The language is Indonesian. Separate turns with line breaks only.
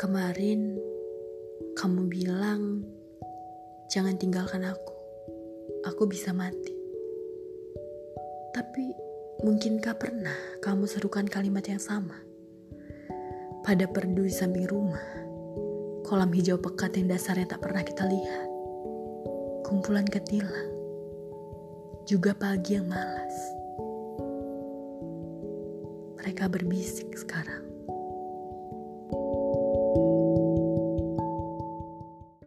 Kemarin kamu bilang jangan tinggalkan aku. Aku bisa mati. Tapi mungkinkah pernah kamu serukan kalimat yang sama? Pada perdu di samping rumah, kolam hijau pekat yang dasarnya tak pernah kita lihat. Kumpulan ketilang, juga pagi yang malas. Mereka berbisik sekarang.